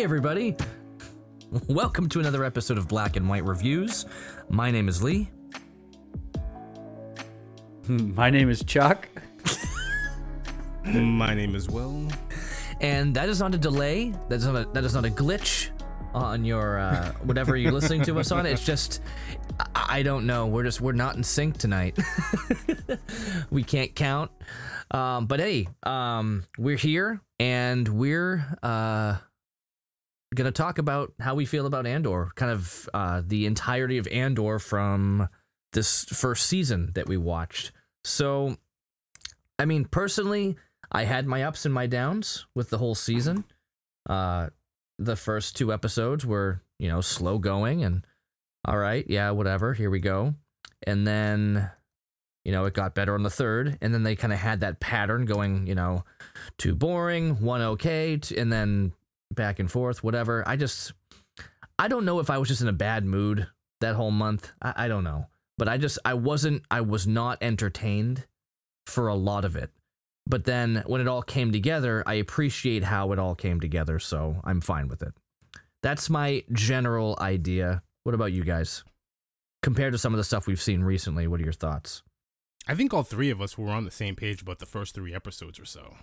Hey, everybody. Welcome to another episode of Black and White Reviews. My name is Lee. My name is Chuck. My name is Will. And that is not a delay. That is not a, that is not a glitch on your uh, whatever you're listening to us on. It's just I, I don't know. We're just we're not in sync tonight. we can't count. Um, but hey, um, we're here and we're uh, gonna talk about how we feel about Andor, kind of uh, the entirety of Andor from this first season that we watched. So, I mean, personally, I had my ups and my downs with the whole season. Uh, the first two episodes were, you know, slow going and all right, yeah, whatever, here we go. And then, you know, it got better on the third. And then they kind of had that pattern going, you know, too boring, one okay, t- and then back and forth, whatever. I just, I don't know if I was just in a bad mood that whole month. I, I don't know. But I just, I wasn't, I was not entertained for a lot of it. But then when it all came together, I appreciate how it all came together. So I'm fine with it. That's my general idea. What about you guys? Compared to some of the stuff we've seen recently, what are your thoughts? I think all three of us were on the same page about the first three episodes or so.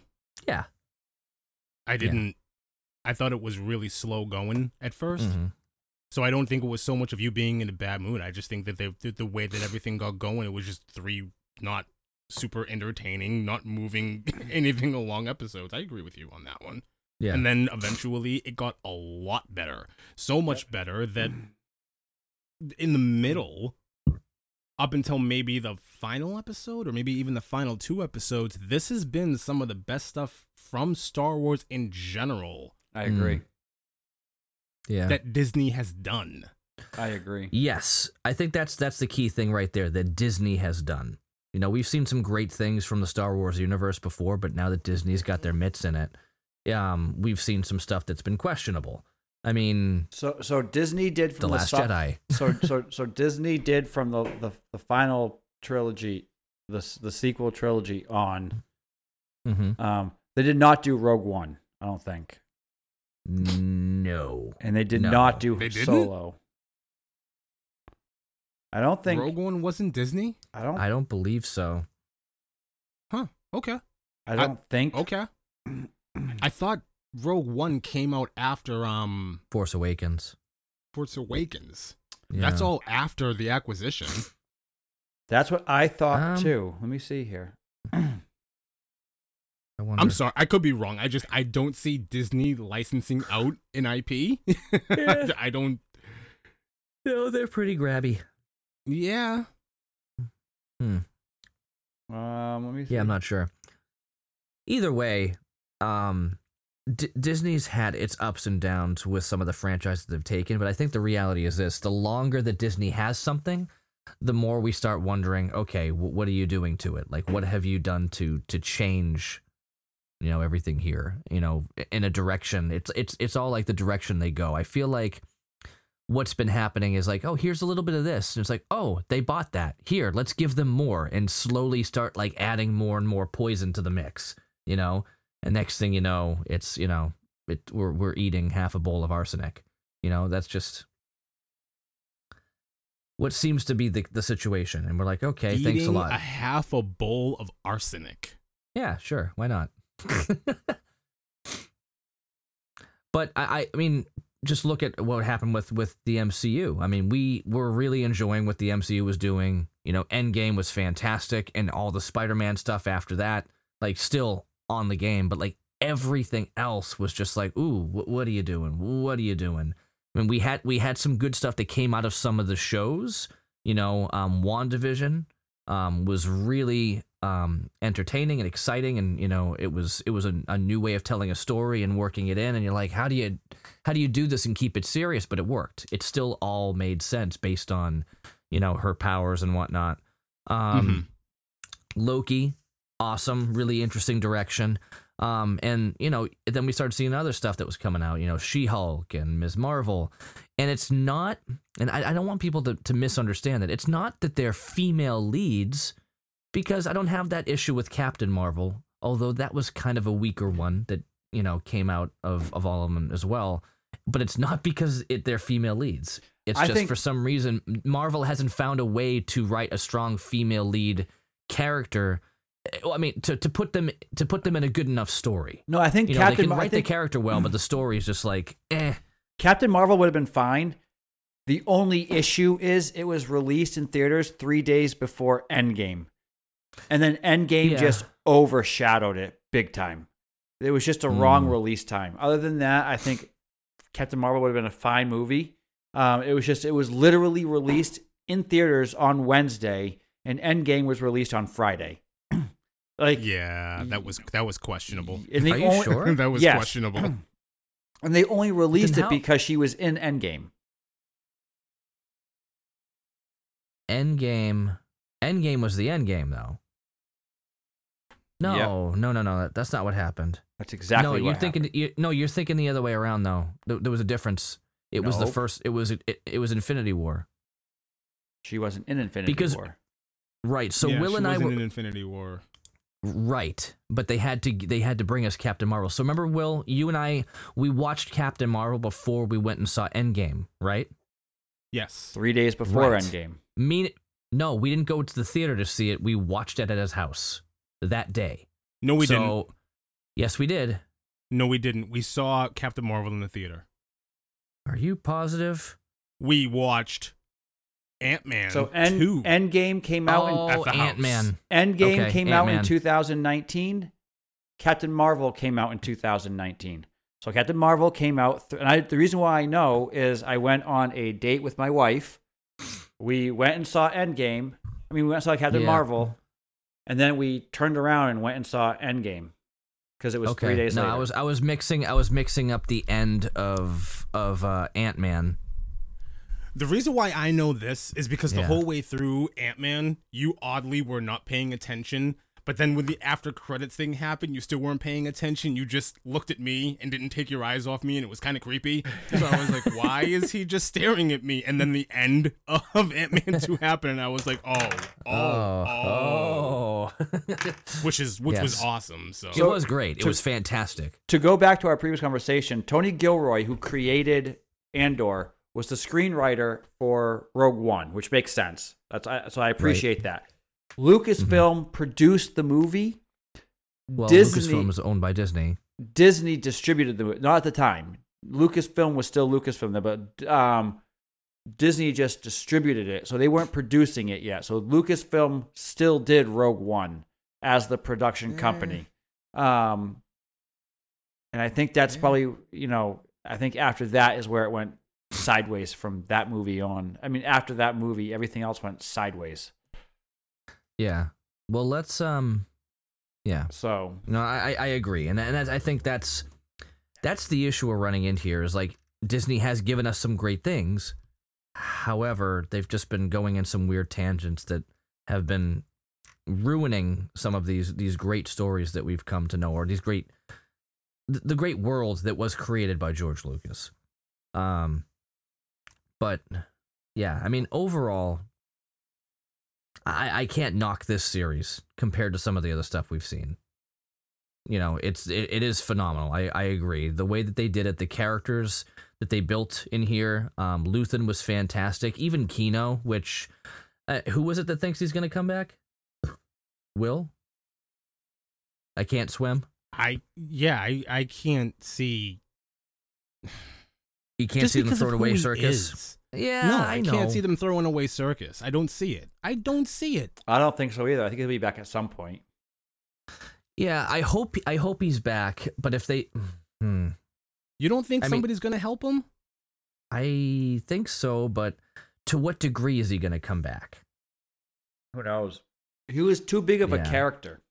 Yeah. I didn't. I thought it was really slow going at 1st Mhm. so I don't think it was so much of you being in a bad mood. I just think that they, the, the way that everything got going, it was just three not super entertaining, not moving anything along episodes. I agree with you on that one. Yeah. And then eventually it got a lot better. So much better that in the middle, up until maybe the final episode or maybe even the final two episodes, this has been some of the best stuff from Star Wars in general I agree. yeah. that Disney has done. I agree. Yes, I think that's that's the key thing right there that Disney has done. You know, we've seen some great things from the Star Wars universe before, but now that Disney's got their mitts in it, um, we've seen some stuff that's been questionable. I mean, So so Disney did from The from Last so- Jedi. So so so Disney did from the the, the final trilogy, the the sequel trilogy on. hmm Um, they did not do Rogue One. I don't think, no. and they did No. not do They didn't? Solo. I don't think. Rogue One wasn't Disney? I don't. I don't believe so. Huh. Okay. I don't think. Okay. I thought Rogue One came out after um Force Awakens. Force Awakens. Yeah. That's all after the acquisition. That's what I thought Um, too. Let me see here. I wonder. I'm sorry, I could be wrong. I just I don't see Disney licensing out an IP. Yeah. I don't. No, they're pretty grabby. Yeah. Hmm. Um, let me see. Yeah, I'm not sure. Either way, um, D- Disney's had its ups and downs with some of the franchises they've taken, but I think the reality is this: the longer that Disney has something, the more we start wondering, okay, w- what are you doing to it? Like, what have you done to to change, you know, everything here? You know, in a direction. It's it's it's all like the direction they go. I feel like what's been happening is like, oh, here's a little bit of this. And it's like, oh, they bought that. Here, let's give them more and slowly start like adding more and more poison to the mix, you know? And next thing you know, it's, you know, it we're we're eating half a bowl of arsenic. You know, that's just what seems to be the the situation. And we're like, okay, Eating thanks a lot. A half a bowl of arsenic. Yeah, sure. Why not? but I, I, mean, just look at what happened with with the MCU. I mean, we were really enjoying what the MCU was doing. You know, Endgame was fantastic, and all the Spider-Man stuff after that, like, still on the game. But like everything else was just like, ooh, wh- what are you doing? What are you doing? I mean, we had we had some good stuff that came out of some of the shows. You know, um, WandaVision um, was really um, entertaining and exciting, and you know, it was it was a, a new way of telling a story and working it in. And you're like, how do you how do you do this and keep it serious? But it worked. It still all made sense based on you know her powers and whatnot. Um, Loki, awesome, really interesting direction. Um, and you know, then we started seeing other stuff that was coming out. You know, She Hulk and Ms. Marvel, and it's not. And I, I don't want people to to misunderstand that it's not that they're female leads, because I don't have that issue with Captain Marvel. Although that was kind of a weaker one that you know came out of of all of them as well. but it's not because it, they're female leads. It's I just think- for some reason Marvel hasn't found a way to write a strong female lead character. Well, I mean, to, to put them to put them in a good enough story. No, I think You know, they Captain. can Mar- I write the character well, but the story is just like, eh. Captain Marvel would have been fine. The only issue is it was released in theaters three days before Endgame, and then Endgame Yeah. just overshadowed it big time. It was just a wrong Mm. release time. Other than that, I think Captain Marvel would have been a fine movie. Um, it was just it was literally released in theaters on Wednesday, and Endgame was released on Friday. Like, Yeah, that was that was questionable. and they Are you only- sure? that was Yes. questionable. And they only released Then it how- because she was in Endgame. Endgame. Endgame was the Endgame, though. No, Yep. no, no, no. that- That's not what happened. That's exactly no, what you're happened. thinking. You, no, you're thinking the other way around, though. There, there was a difference. It was the first. It was. It, it was Infinity War. She wasn't in Infinity Because- War. Right. So yeah, Will she and I wasn't were in Infinity War. Right, but they had to. They had to bring us Captain Marvel. So remember, Will, you and I, we watched Captain Marvel before we went and saw Endgame, right? Yes. Three days before Right. Endgame. Mean, no, we didn't go to the theater to see it. We watched it at his house that day. No, we so, didn't. Yes, we did. No, we didn't. We saw Captain Marvel in the theater. Are you positive? We watched Ant Man So End, two. Endgame came out oh, at the house. Ant Man. in Endgame okay, came out in 2019. Captain Marvel came out in 2019. So Captain Marvel came out, th- and I, the reason why I know is I went on a date with my wife. We went and saw Endgame. I mean, we went and saw Captain Yeah. Marvel, and then we turned around and went and saw Endgame because it was okay. three days no, later. I was I was mixing I was mixing up the end of of uh, Ant Man. The reason why I know this is because the whole way through Ant Man, you oddly were not paying attention. But then when the after credits thing happened, you still weren't paying attention. You just looked at me and didn't take your eyes off me, and it was kind of creepy. So I was like, "Why is he just staring at me?" And then the end of Ant Man two happened, and I was like, oh, "Oh, oh, oh,", oh. which is which was Yes. awesome. So, it was great. It to- was fantastic. to go back to our previous conversation, Tony Gilroy, who created Andor, was the screenwriter for Rogue One, which makes sense. That's I, so I appreciate that. Lucasfilm produced the movie. Well, Disney Lucasfilm is owned by Disney. Disney distributed the movie. Not at the time. Lucasfilm was still Lucasfilm, but um, Disney just distributed it, so they weren't producing it yet. So Lucasfilm still did Rogue One as the production company. Um, and I think that's probably you know I think after that is where it went sideways from that movie on. I mean, after that movie, everything else went sideways. Yeah. Well, let's um. Yeah. So No, I I agree, and and I think that's that's the issue we're running into here. Is like Disney has given us some great things, however, they've just been going in some weird tangents that have been ruining some of these these great stories that we've come to know, or these great the great world that was created by George Lucas. Um, but yeah, I mean, overall, I, I can't knock this series compared to some of the other stuff we've seen. You know, it's it, it is phenomenal. I, I agree. The way that they did it, the characters that they built in here, um, Luthen was fantastic. Even Kino, which uh, who was it that thinks he's gonna come back? Will? I can't swim. I yeah, I I can't see. You can't just see them because of who away he circus. is. Yeah, no, I, I, know. can't see them throwing away circus. I don't see it. I don't see it. I don't think so either. I think he'll be back at some point. Yeah, I hope I hope he's back. But if they, hmm, You don't think I somebody's gonna help him? I think so. But to what degree is he going to come back? Who knows? He was too big of a character.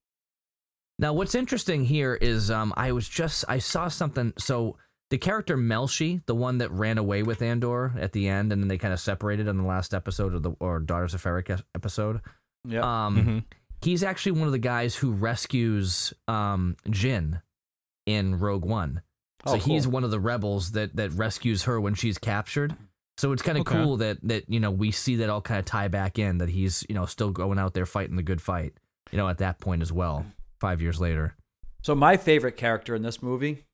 Now, what's interesting here is um, I was just I saw something. So the character Melshi, the one that ran away with Andor at the end, and then they kind of separated in the last episode of the or Daughters of Ferrix episode. Yeah. Um, Mhm. he's actually one of the guys who rescues um Jyn in Rogue One. So Oh, he's one of the rebels that that rescues her when she's captured. So it's kind of Okay. cool that that you know we see that all kind of tie back in that he's you know still going out there fighting the good fight. You know at that point as well. Five years later. So my favorite character in this movie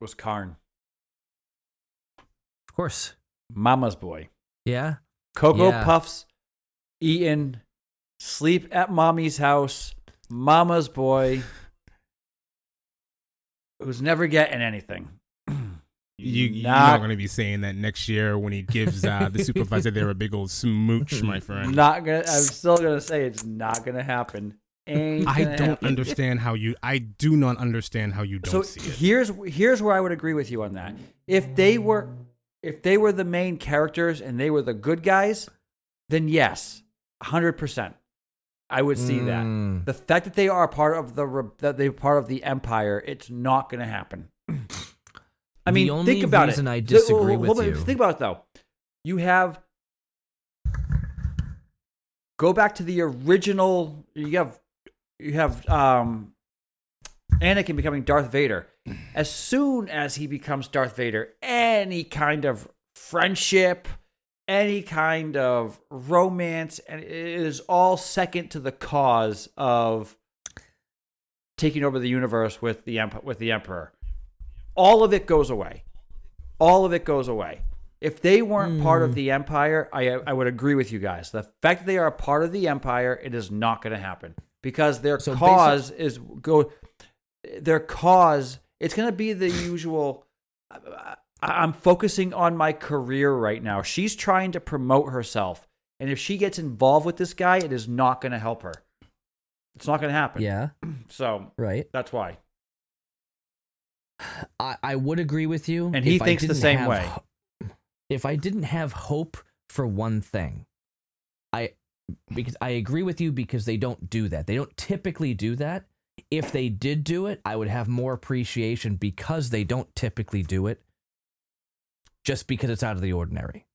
was Karn. Of course. Mama's Boy. Yeah. Cocoa Yeah. Puffs, eaten, sleep at mommy's house, Mama's Boy, who's never getting anything. You, you're Not- not going to be saying that next year when he gives uh, the supervisor there a big old smooch, my friend. Not gonna. I'm still gonna say it's not gonna happen. Ain't I don't happen. understand how you. I do not understand how you don't see it. here's here's where I would agree with you on that. If they were if they were the main characters and they were the good guys, then yes, hundred percent, I would see that. Mm. The fact that they are part of the that they're part of the empire, it's not going to happen. I The mean, only think about reason it. I Th- disagree hold- with hold on, you- Think about it though. You have go back to the original. You have you have um, Anakin becoming Darth Vader. As soon as he becomes Darth Vader, any kind of friendship, any kind of romance, and it is all second to the cause of taking over the universe with the emp- with the Emperor. All of it goes away. All of it goes away. If they weren't part of the Empire, I I would agree with you guys. The fact that they are a part of the Empire, it is not going to happen because their So cause is go. Their cause, it's going to be the usual. I'm focusing on my career right now. She's trying to promote herself, and if she gets involved with this guy, it is not going to help her. It's not going to happen. Yeah. So Right. that's why. I, I would agree with you. And he thinks the same have way. If I didn't have hope for one thing, I because I agree with you because they don't do that. They don't typically do that. If they did do it, I would have more appreciation because they don't typically do it. Just because it's out of the ordinary.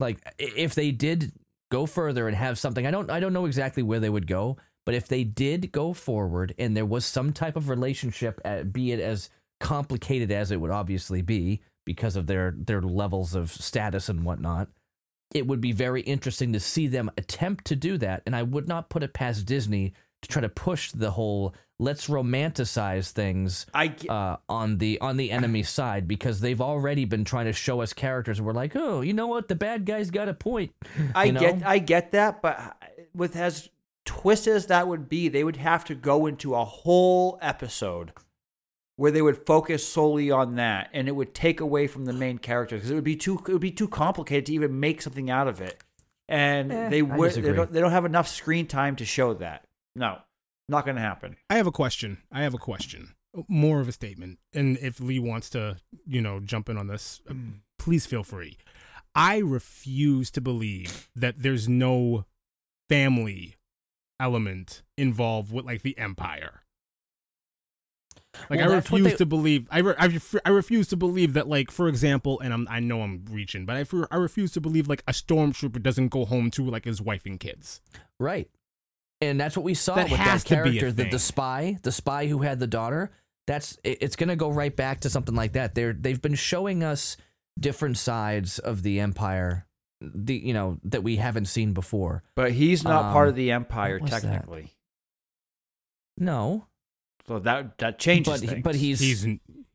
Like if they did go further and have something, I don't I don't know exactly where they would go, but if they did go forward and there was some type of relationship, uh, be it as complicated as it would obviously be because of their their levels of status and whatnot, it would be very interesting to see them attempt to do that. And I would not put it past Disney to try to push the whole let's romanticize things I uh, on the on the enemy side because they've already been trying to show us characters. And we're like, oh, you know what? The bad guy's got a point. I you know? get I get that, but with as twisted as that would be, they would have to go into a whole episode where they would focus solely on that, and it would take away from the main characters because it would be too it would be too complicated to even make something out of it, and Eh, they would they don't, they don't have enough screen time to show that. No, not going to happen. I have a question. I have a question. More of a statement. And if Lee wants to, you know, jump in on this, uh, please feel free. I refuse to believe that there's no family element involved with like the empire. Like Well, I refuse they- to believe. I, re- I, ref- I refuse to believe that, like for example, and I'm, I know I'm reaching, but I, fe- I refuse to believe like a stormtrooper doesn't go home to like his wife and kids. Right. And that's what we saw That with has that to be character, the, the spy, the spy who had the daughter. That's it- it's going to go right back to something like that. They're they've been showing us different sides of the empire, the you know that we haven't seen before. But he's not part Um, of the empire what was that? technically, No, so that that changes but things. but he's, He's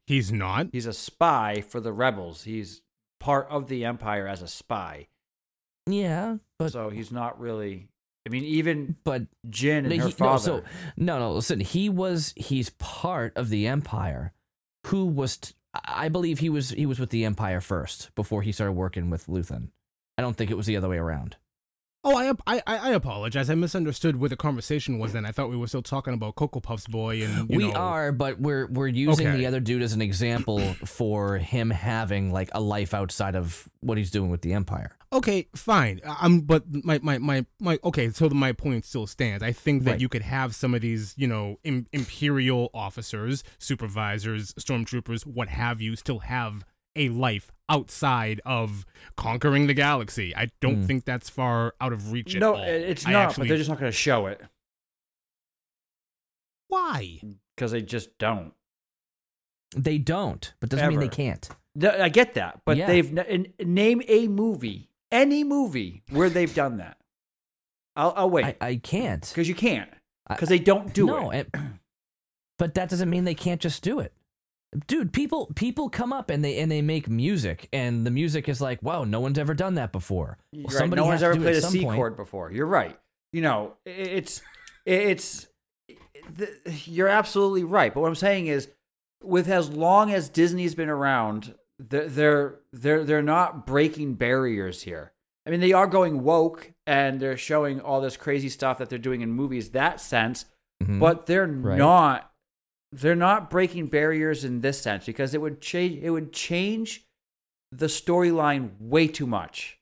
he's not. he's a spy for the rebels. He's part of the empire as a spy. yeah, but so he's not really. I mean, even but Jyn and No, her he- no, father. so no, no. Listen, he was he's part of the empire. Who was? T- I believe he was he was with the empire first before he started working with Luthen. I don't think it was the other way around. Oh, I, I I I apologize. I misunderstood where the conversation was. Then I thought we were still talking about Cocoa Puffs boy and you we know, are, but we're we're using Okay. the other dude as an example for him having like a life outside of what he's doing with the empire. Okay, fine. I'm, but my, my, my, my, okay, so my point still stands. I think that Right. you could have some of these, you know, Im- imperial officers, supervisors, stormtroopers, what have you, still have a life outside of conquering the galaxy. I don't Hmm. think that's far out of reach at no, all. it's not. actually- but they're just not going to show it why? because they just don't. They don't, but doesn't mean they can't. Th- I get that, but Yeah. they've n- n- name a movie, any movie where they've done that. I'll, I'll wait I can't. because you can't because they don't do no, it. and- but that doesn't mean they can't just do it. Dude people people come up and they and they make music and the music is like wow no one's ever done that before well, Right, somebody no has one's ever played a some point. chord before. You're right. You know, it's it's the, you're absolutely right. But what I'm saying is, with as long as Disney's been around, they're they're they're, they're not breaking barriers here. I mean, they are going woke and they're showing all this crazy stuff that they're doing in movies. That sense, Mhm. but they're Right. not they're not breaking barriers in this sense because it would change it would change the storyline way too much.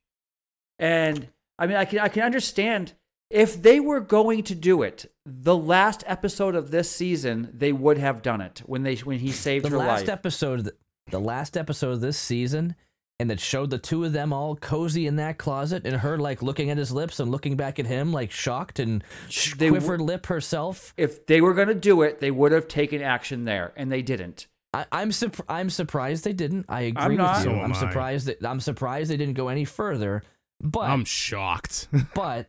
And i mean i can i can understand if they were going to do it the last episode of this season they would have done it when they when he saved the her last life. episode the, the last episode of this season and it showed the two of them all cozy in that closet and her like looking at his lips and looking back at him like shocked and They w- lip herself if they were going to do it they would have taken action there and they didn't I, I'm surp- I'm surprised they didn't. I agree I'm not. with you. So I'm I. surprised that I'm surprised they didn't go any further. But I'm shocked. but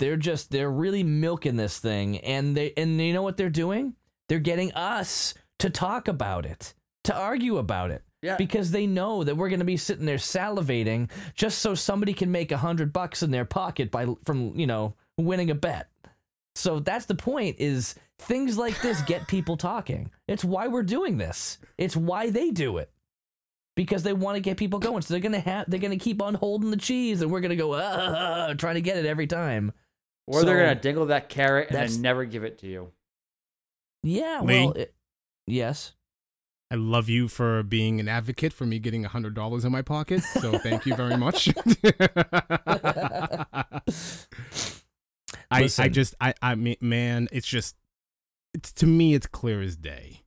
they're just they're really milking this thing and they and you know what they're doing they're getting us to talk about it to argue about it yeah. Because they know that we're going to be sitting there salivating just so somebody can make a hundred bucks in their pocket by from you know winning a bet. So that's the point is things like this get people talking. It's why we're doing this. It's why they do it. Because they want to get people going. So they're going to have they're going to keep on holding the cheese and we're going to go trying to get it every time. Or they're going to dingle that carrot and then never give it to you. Yeah Lee? well it, yes I love you for being an advocate for me getting hundred dollars in my pocket. So thank you very much. I I just I I mean man, it's just it's to me it's clear as day.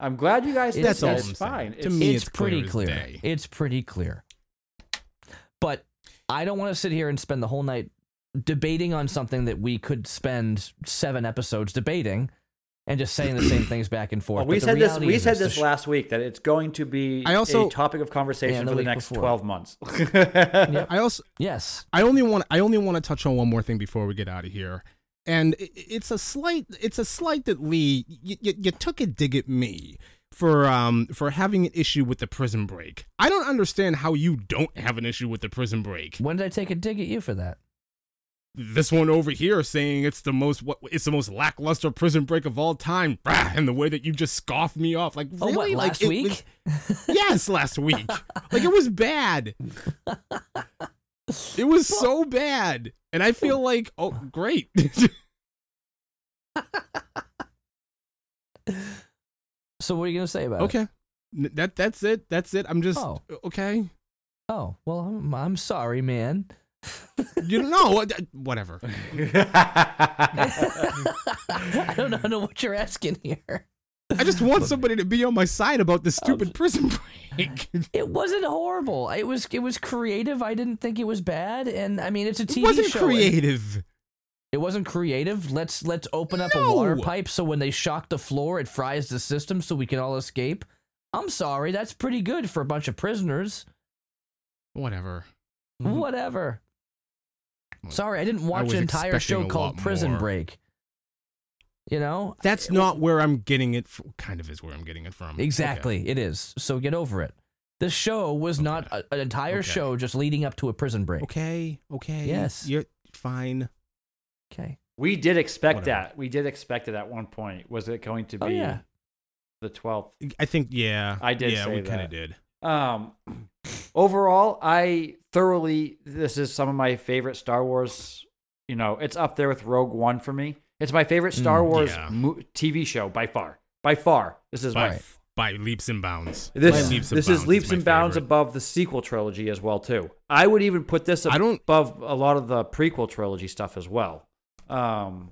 i'm glad you guys That's think all that. I'm it's saying. fine To It's- me, it's, it's clear pretty as clear. day. It's pretty clear. But I don't want to sit here and spend the whole night debating on something that we could spend seven episodes debating and just saying the same things back and forth. Well, we said this. We said this sh- last week that it's going to be I also- a topic of conversation Yeah, the for the next before. twelve months. I also Yes. I only want I only want to touch on one more thing before we get out of here. And i- it's a slight it's a slight that Lee you, you, you took a dig at me for um for having an issue with the prison break. I don't understand how you don't have an issue with the prison break. When did I take a dig at you for that? This one over here saying it's the most what it's the most lackluster prison break of all time, Brah, and the way that you just scoffed me off, like Oh, really, what, like last it week? was- yes, last week, like it was bad. It was so bad, and I feel like oh great. So what are you going to say about it? okay, that that's it. That's it. I'm just Oh. okay. Oh, well, I'm, I'm sorry, man. You don't know what- whatever. I don't know, I don't know what you're asking here. I just want somebody to be on my side about this oh, stupid prison break. It wasn't horrible. It was it was creative. I didn't think it was bad. And I mean, it's a TV it wasn't show. creative. It wasn't creative. Let's let's open up a water pipe so when they shock the floor, it fries the system so we can all escape. I'm sorry, that's pretty good for a bunch of prisoners. Whatever. Whatever. Sorry, I didn't watch was an entire show called Prison more. Break. You know, That's not where I'm getting it. From. Kind of is where I'm getting it from. exactly. It is. So get over it. The show was not a, an entire Okay. show just leading up to a prison break. Okay. Okay. okay. Yes. You're fine. Okay. we did expect Whatever. that. We did expect it at one point. Was it going to be Oh, yeah. the twelfth? I think yeah. I did Yeah, say we kind of did. Um, overall, I thoroughly. This is some of my favorite Star Wars. You know, it's up there with Rogue One for me. It's my favorite Star Mm, Wars yeah. mo- TV show by far. By far, this is By my. f- by leaps and bounds. This, leaps and this bounds is leaps my and bounds favorite. above the sequel trilogy as well too. I would even put this I don't- above a lot of the prequel trilogy stuff as well. Um,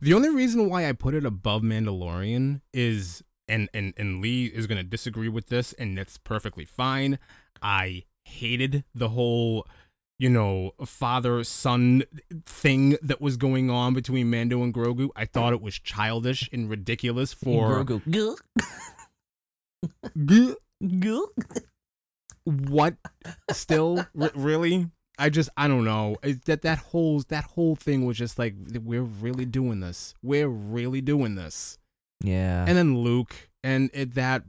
The only reason why I put it above Mandalorian is, and and and Lee is gonna disagree with this, and that's perfectly fine. I hated the whole, you know, father son thing that was going on between Mando and Grogu. I thought it was childish and ridiculous for Grogu. Gulk, G- gulk. what. Still, R- really. I just I don't know It- that that whole that whole thing was just like we're really doing this we're really doing this Yeah. And then Luke, and it, that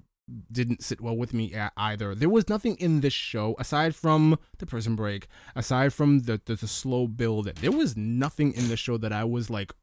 didn't sit well with me either. There was nothing in this show aside from the prison break, aside from the the, the slow build. There was nothing in the show that I was like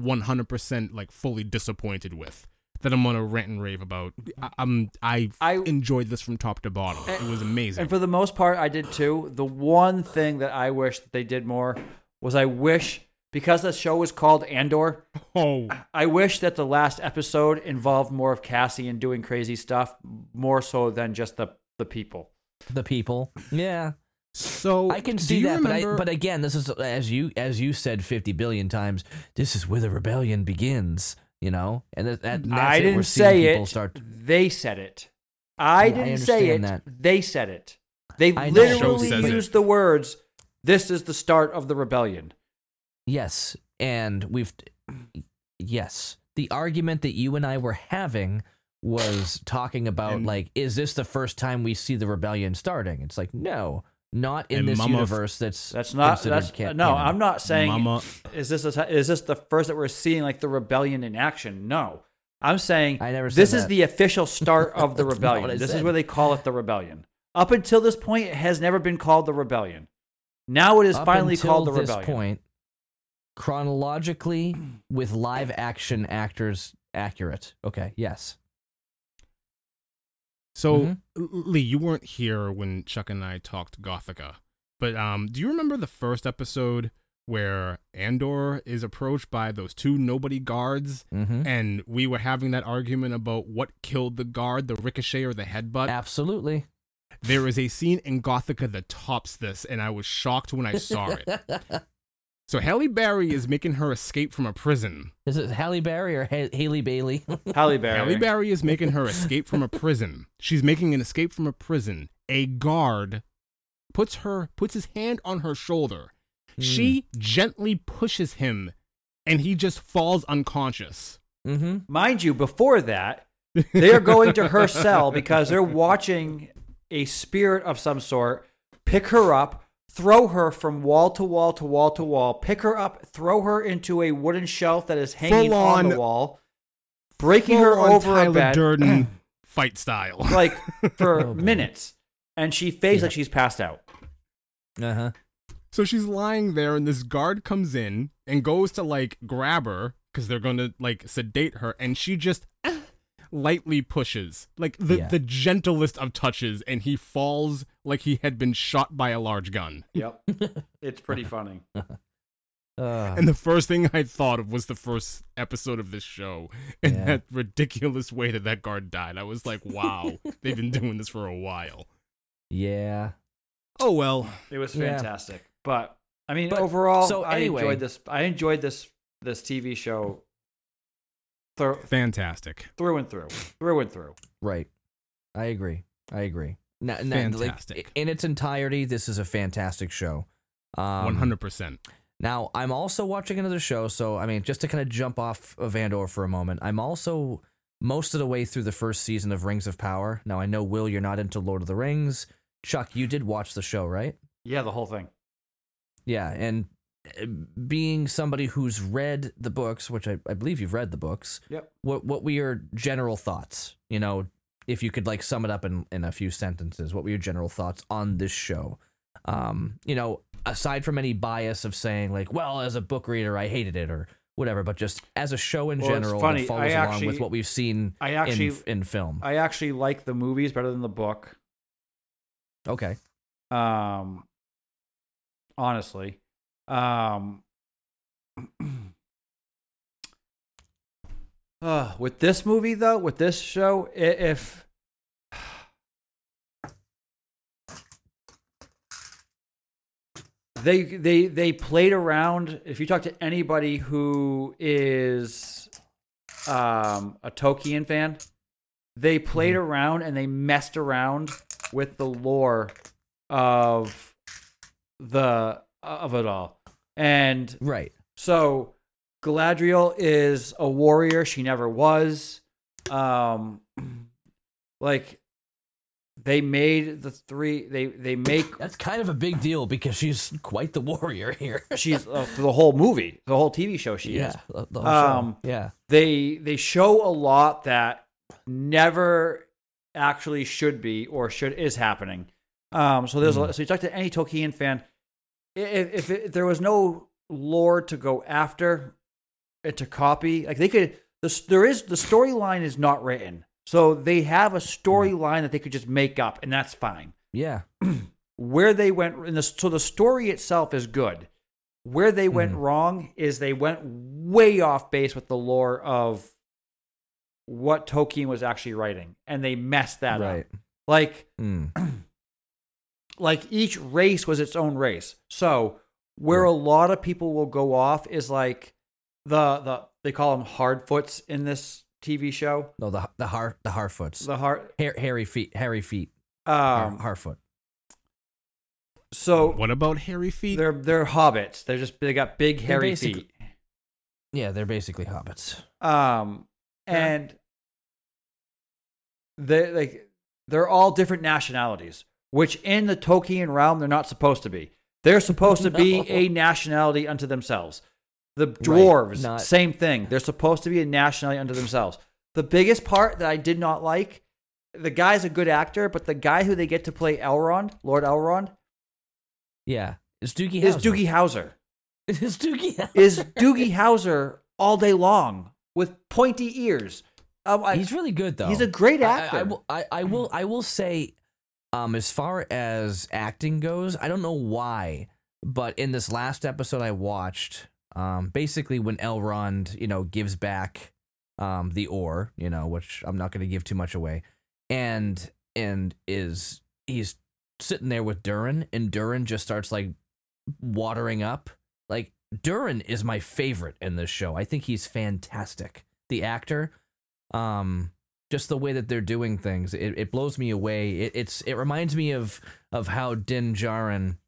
100% like fully disappointed with. That I'm gonna rant and rave about. I, I'm I I- enjoyed this from top to bottom. it was amazing. And for the most part, I did too. The one thing that I wish that they did more was I wish because the show was called Andor. oh, I wish that the last episode involved more of Cassian doing crazy stuff, more so than just the the people. The people. Yeah. so I can see that, remember- but I, but again, this is as you as you said fifty billion times. This is where the rebellion begins, you know, and that, that, that's I it. didn't We're seeing say people it. Start. They said it. I Yeah, didn't say it. understand They said it. They I literally Show says it. used the words. This is the start of the rebellion. Yes, and we've yes. The argument that you and I were having was talking about And- like, is this the first time we see the rebellion starting? It's like, no, not in this Mama- universe. That's That's not. considered That's ca- no. canon. I'm not saying. Mama, Is this a, is this the first that we're seeing like the rebellion in action? No. I'm saying I never said this is the official start of the That's not what rebellion. I This is said. where they call it the rebellion. Up until this point, it has never been called the rebellion. Now it is Up finally until called the this rebellion. point, chronologically, with live action actors accurate. Okay, yes. So, Mhm. Lee, you weren't here when Chuck and I talked Gothika, but um, do you remember the first episode where Andor is approached by those two nobody guards, Mm-hmm. and we were having that argument about what killed the guard, the ricochet or the headbutt? Absolutely. There is a scene in Gothika that tops this, and I was shocked when I saw it. So Halle Berry is making her escape from a prison. Is it Halle Berry or ha- Halle Bailey? Halle Berry. Halle Berry is making her escape from a prison. She's making an escape from a prison. A guard puts her puts his hand on her shoulder. She gently pushes him and he just falls unconscious. mm-hmm. Mind you, before that, they are going to her cell because they're watching a spirit of some sort pick her up, throw her from wall to wall to wall to wall, pick her up, throw her into a wooden shelf that is hanging Full on, on- the wall, breaking her Full-on a Tyler bed, Durden fight style. like for Oh, minutes, and she fakes Yeah. like she's passed out. Uh huh. So she's lying there, and this guard comes in and goes to like grab her because they're gonna like sedate her, and she just lightly pushes, like the Yeah. the gentlest of touches, and he falls like he had been shot by a large gun. Yep, it's pretty funny. Uh, And the first thing I thought of was the first episode of this show, and Yeah. that ridiculous way that that guard died. I was like, wow, they've been doing this for a while. yeah. Oh well, It was Yeah. fantastic, but I mean, But- overall, so I enjoyed this. I enjoyed this this TV show through fantastic, through and through, through and through. Right. I agree. I agree. Now, now, like, Fantastic. in its entirety, this is a fantastic show. Um, one hundred percent. Now, I'm also watching another show, so I mean, just to kind of jump off of Andor for a moment, I'm also most of the way through the first season of Rings of Power. Now, I know Will, you're not into Lord of the Rings. Chuck, you did watch the show, right? Yeah, the whole thing. Yeah, and uh, being somebody who's read the books, which I, I believe you've read the books, Yep. what what were your general thoughts? You know, if you could like sum it up in, in a few sentences, what were your general thoughts on this show? Um, you know, aside from any bias of saying like, well, as a book reader, I hated it or whatever, but just as a show in Well, general funny, that follows I along actually- with what we've seen I actually, in in film. I actually like the movies better than the book. okay. Um, honestly, um, uh, with this movie though, with this show, if they they they played around. If you talk to anybody who is um, a Tolkien fan, they played around and they messed around with the lore of the of it all. And Right. so Galadriel is a warrior. She never was. Um, like they made the three. They they make That's kind of a big deal because she's quite the warrior here. she's uh, the whole movie, the whole TV show. She yeah. is. the- the whole show. Um, yeah. They they show a lot that never actually should be or should is happening. Um, so there's a, so you talk to any Tolkien fan, if, if, if there was no lore to go after, to copy, like they could, the, there is the storyline is not written, so they have a storyline that they could just make up, and that's fine. Yeah. Where they went, in the, so the story itself is good. Where they went Mhm. wrong is they went way off base with the lore of what Tolkien was actually writing, and they messed that right. up. Like, Mm. like each race was its own race. So where Right. a lot of people will go off is like the the they call them hardfoots in this TV show. No, the the har the Harfoots. The hard Hair, hairy feet. Hairy feet. Har, um Harfoot. so What about hairy feet? they're they're hobbits. They're just they got big hairy basic- feet. Yeah, they're basically hobbits. Um and they like they're all different nationalities, which in the Tolkien realm they're not supposed to be. They're supposed to be No. a nationality unto themselves. The dwarves, not- same thing. They're supposed to be a nationality unto themselves. The biggest part that I did not like, the guy's a good actor, but the guy who they get to play Elrond, Lord Elrond, Yeah. It's Doogie is Howser. Doogie Howser. It's Doogie Howser. Is Doogie Howser all day long with pointy ears. Um, I, He's really good though. he's a great I- I- actor. I, will, I, I will I will say, um, as far as acting goes, I don't know why, but in this last episode I watched, um, basically when Elrond, you know, gives back um the ore, you know, which I'm not gonna give too much away, and and is he's sitting there with Durin, and Durin just starts like watering up. Like Durin is my favorite in this show. I think he's fantastic. The actor, um, just the way that they're doing things, it, it blows me away. It, it's it reminds me of of how Din Djarin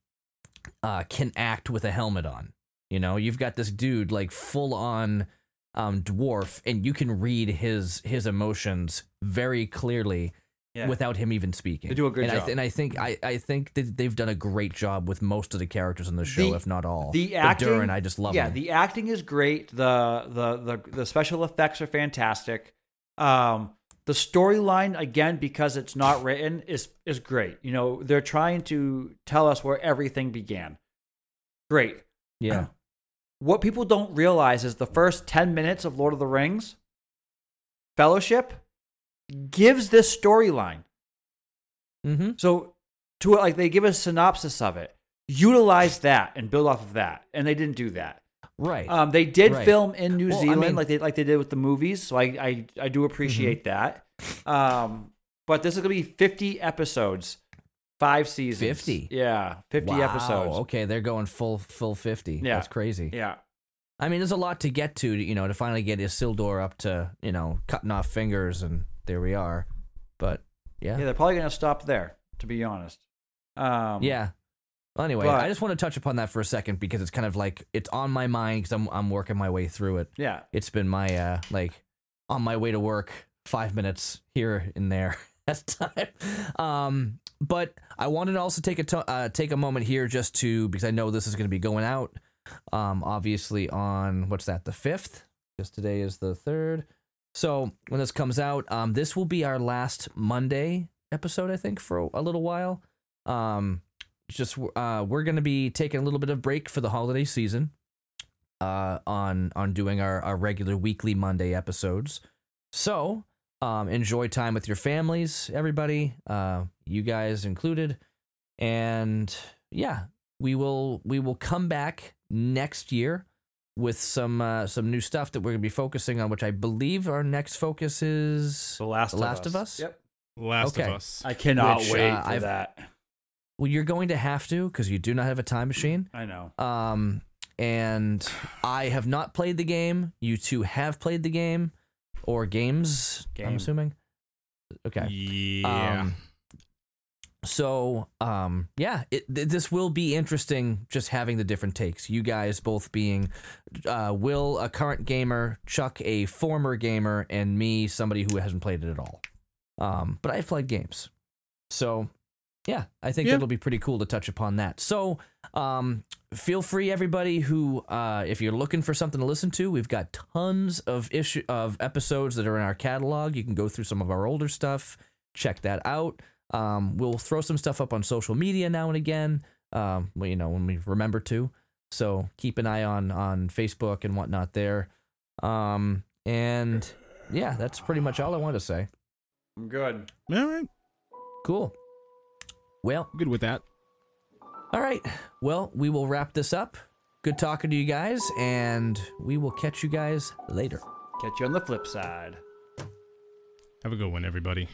uh, can act with a helmet on. You know, you've got this dude like full on um, dwarf, and you can read his his emotions very clearly Yeah. without him even speaking. They do a good and I job. th- and I think I, I think that they've done a great job with most of the characters in the show, The- if not all. the But acting- Durin, I just love it. yeah, him. the acting is great. The the the the special effects are fantastic. Um, the storyline again because it's not written is is great. You know, they're trying to tell us where everything began. Great. yeah, What people don't realize is the first 10 minutes of Lord of the Rings Fellowship gives this storyline. mm-hmm. So to it, like they give a synopsis of it. Utilize that and build off of that. And they didn't do that. right. Um, they did Right. film in New Well, I Zealand mean- like they like they did with the movies, so I I, I do appreciate Mm-hmm. that. Um, but this is gonna be fifty episodes, five seasons. 50? yeah, fifty Wow, episodes. Okay, they're going full full fifty. Yeah. that's crazy. Yeah, I mean, there's a lot to get to, you know, to finally get Isildur up to, you know, cutting off fingers, and there we are. But yeah, yeah, they're probably gonna stop there. To be honest. Um, yeah. Well, anyway, but- I just want to touch upon that for a second because it's kind of like it's on my mind because I'm I'm working my way through it. yeah. It's been my uh like on my way to work, five minutes here and there at time. Um, but I wanted to also take a to- uh, take a moment here just to because I know this is going to be going out. Um, obviously on what's that the fifth? Because today is the third. So when this comes out, um, this will be our last Monday episode, I think, for a, little while. Um, just uh, we're gonna be taking a little bit of break for the holiday season. Uh, on on doing our, our regular weekly Monday episodes. So um, enjoy time with your families, everybody, uh, you guys included, and yeah, we will we will come back next year with some uh, some new stuff that we're gonna be focusing on, which I believe our next focus is The Last, The Last of Us? Yep. Last Okay. of Us. I cannot Which, wait uh, for I've- that. well, you're going to have to because you do not have a time machine. I know. Um, and I have not played the game. You two have played the game or games. I'm assuming. Okay. Yeah. Um, so, um, yeah, it, th- this will be interesting. Just having the different takes. You guys both being, uh, Will a current gamer, Chuck a former gamer, and me somebody who hasn't played it at all. Um, but I've played games, so yeah, I think Yeah. that'll be pretty cool to touch upon that. So, um, feel free, everybody who, uh, if you're looking for something to listen to, we've got tons of issue of episodes that are in our catalog. You can go through some of our older stuff, check that out. Um, we'll throw some stuff up on social media now and again. Um, well, you know, when we remember to. So keep an eye on on Facebook and whatnot there. Um, and yeah, that's pretty much all I want to say. I'm good. All right, Cool. Well, good with that. All right. Well, we will wrap this up. Good talking to you guys, and we will catch you guys later. Catch you on the flip side. Have a good one, everybody.